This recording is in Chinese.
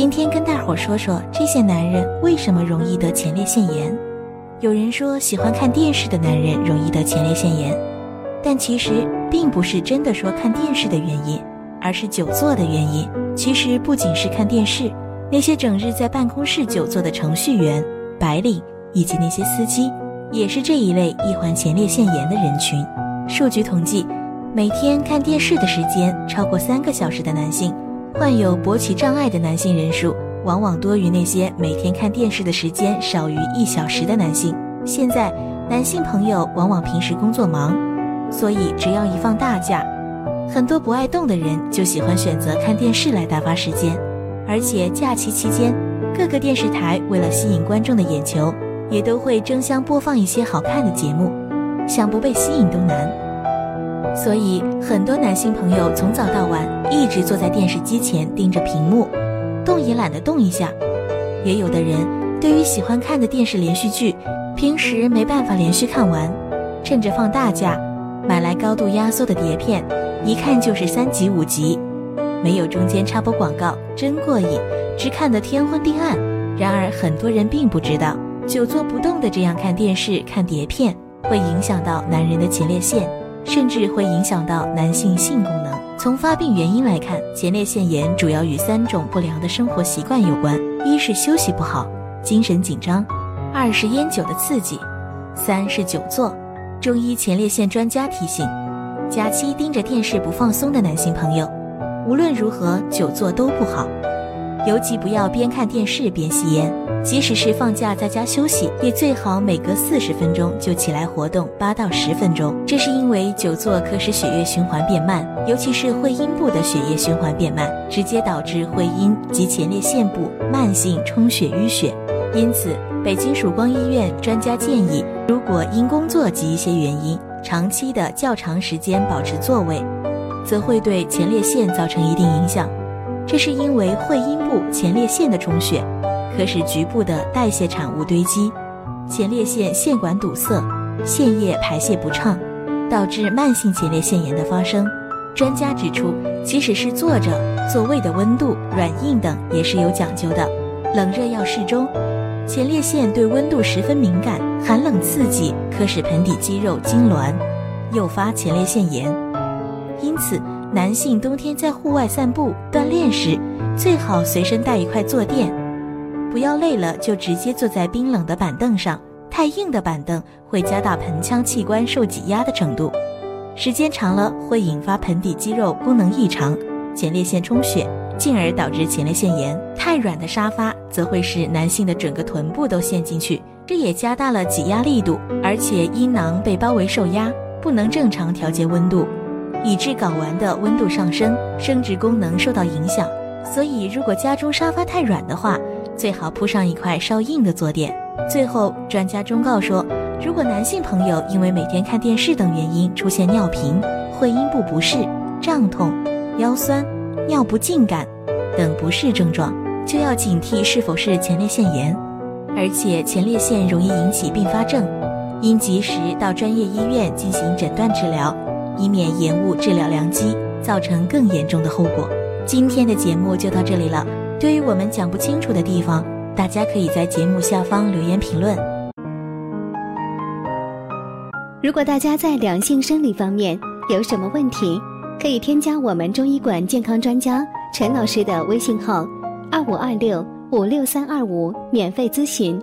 今天跟大伙说说这些男人为什么容易得前列腺炎。有人说喜欢看电视的男人容易得前列腺炎，但其实并不是真的说看电视的原因，而是久坐的原因。其实不仅是看电视，那些整日在办公室久坐的程序员、白领以及那些司机，也是这一类易患前列腺炎的人群。数据统计，每天看电视的时间超过三个小时的男性。患有勃起障碍的男性人数往往多于那些每天看电视的时间少于一小时的男性。现在，男性朋友往往平时工作忙，所以只要一放大假，很多不爱动的人就喜欢选择看电视来打发时间。而且假期期间，各个电视台为了吸引观众的眼球，也都会争相播放一些好看的节目，想不被吸引都难。所以，很多男性朋友从早到晚一直坐在电视机前盯着屏幕，动也懒得动一下。也有的人对于喜欢看的电视连续剧，平时没办法连续看完，趁着放大假买来高度压缩的碟片，一看就是三集五集，没有中间插播广告，真过瘾，只看得天昏地暗。然而，很多人并不知道，久坐不动的这样看电视、看碟片，会影响到男人的前列腺。甚至会影响到男性性功能。从发病原因来看，前列腺炎主要与三种不良的生活习惯有关：一是休息不好，精神紧张；二是烟酒的刺激；三是久坐。中医前列腺专家提醒，假期盯着电视不放松的男性朋友，无论如何久坐都不好。尤其不要边看电视边吸烟，即使是放假在家休息，也最好每隔四十分钟就起来活动八到十分钟。这是因为久坐可使血液循环变慢，尤其是会阴部的血液循环变慢，直接导致会阴及前列腺部慢性充血淤血。因此，北京曙光医院专家建议，如果因工作及一些原因，长期的较长时间保持座位，则会对前列腺造成一定影响。这是因为会阴部前列腺的充血，可使局部的代谢产物堆积，前列腺腺管堵塞，腺液排泄不畅，导致慢性前列腺炎的发生。专家指出，即使是坐着，座位的温度、软硬等也是有讲究的，冷热要适中。前列腺对温度十分敏感，寒冷刺激可使盆底肌肉痉挛，诱发前列腺炎。因此。男性冬天在户外散步锻炼时，最好随身带一块坐垫，不要累了就直接坐在冰冷的板凳上。太硬的板凳会加大盆腔器官受挤压的程度，时间长了会引发盆底肌肉功能异常、前列腺充血，进而导致前列腺炎。太软的沙发则会使男性的整个臀部都陷进去，这也加大了挤压力度，而且阴囊被包围受压，不能正常调节温度。以致睾丸的温度上升，生殖功能受到影响。所以，如果家中沙发太软的话，最好铺上一块稍硬的坐垫。最后，专家忠告说，如果男性朋友因为每天看电视等原因出现尿频、会阴部不适、胀痛、腰酸、尿不尽感等不适症状，就要警惕是否是前列腺炎。而且，前列腺容易引起并发症，应及时到专业医院进行诊断治疗。以免延误治疗良机，造成更严重的后果。今天的节目就到这里了。对于我们讲不清楚的地方，大家可以在节目下方留言评论。如果大家在两性生理方面有什么问题，可以添加我们中医馆健康专家陈老师的微信号：二五二六五六三二五，免费咨询。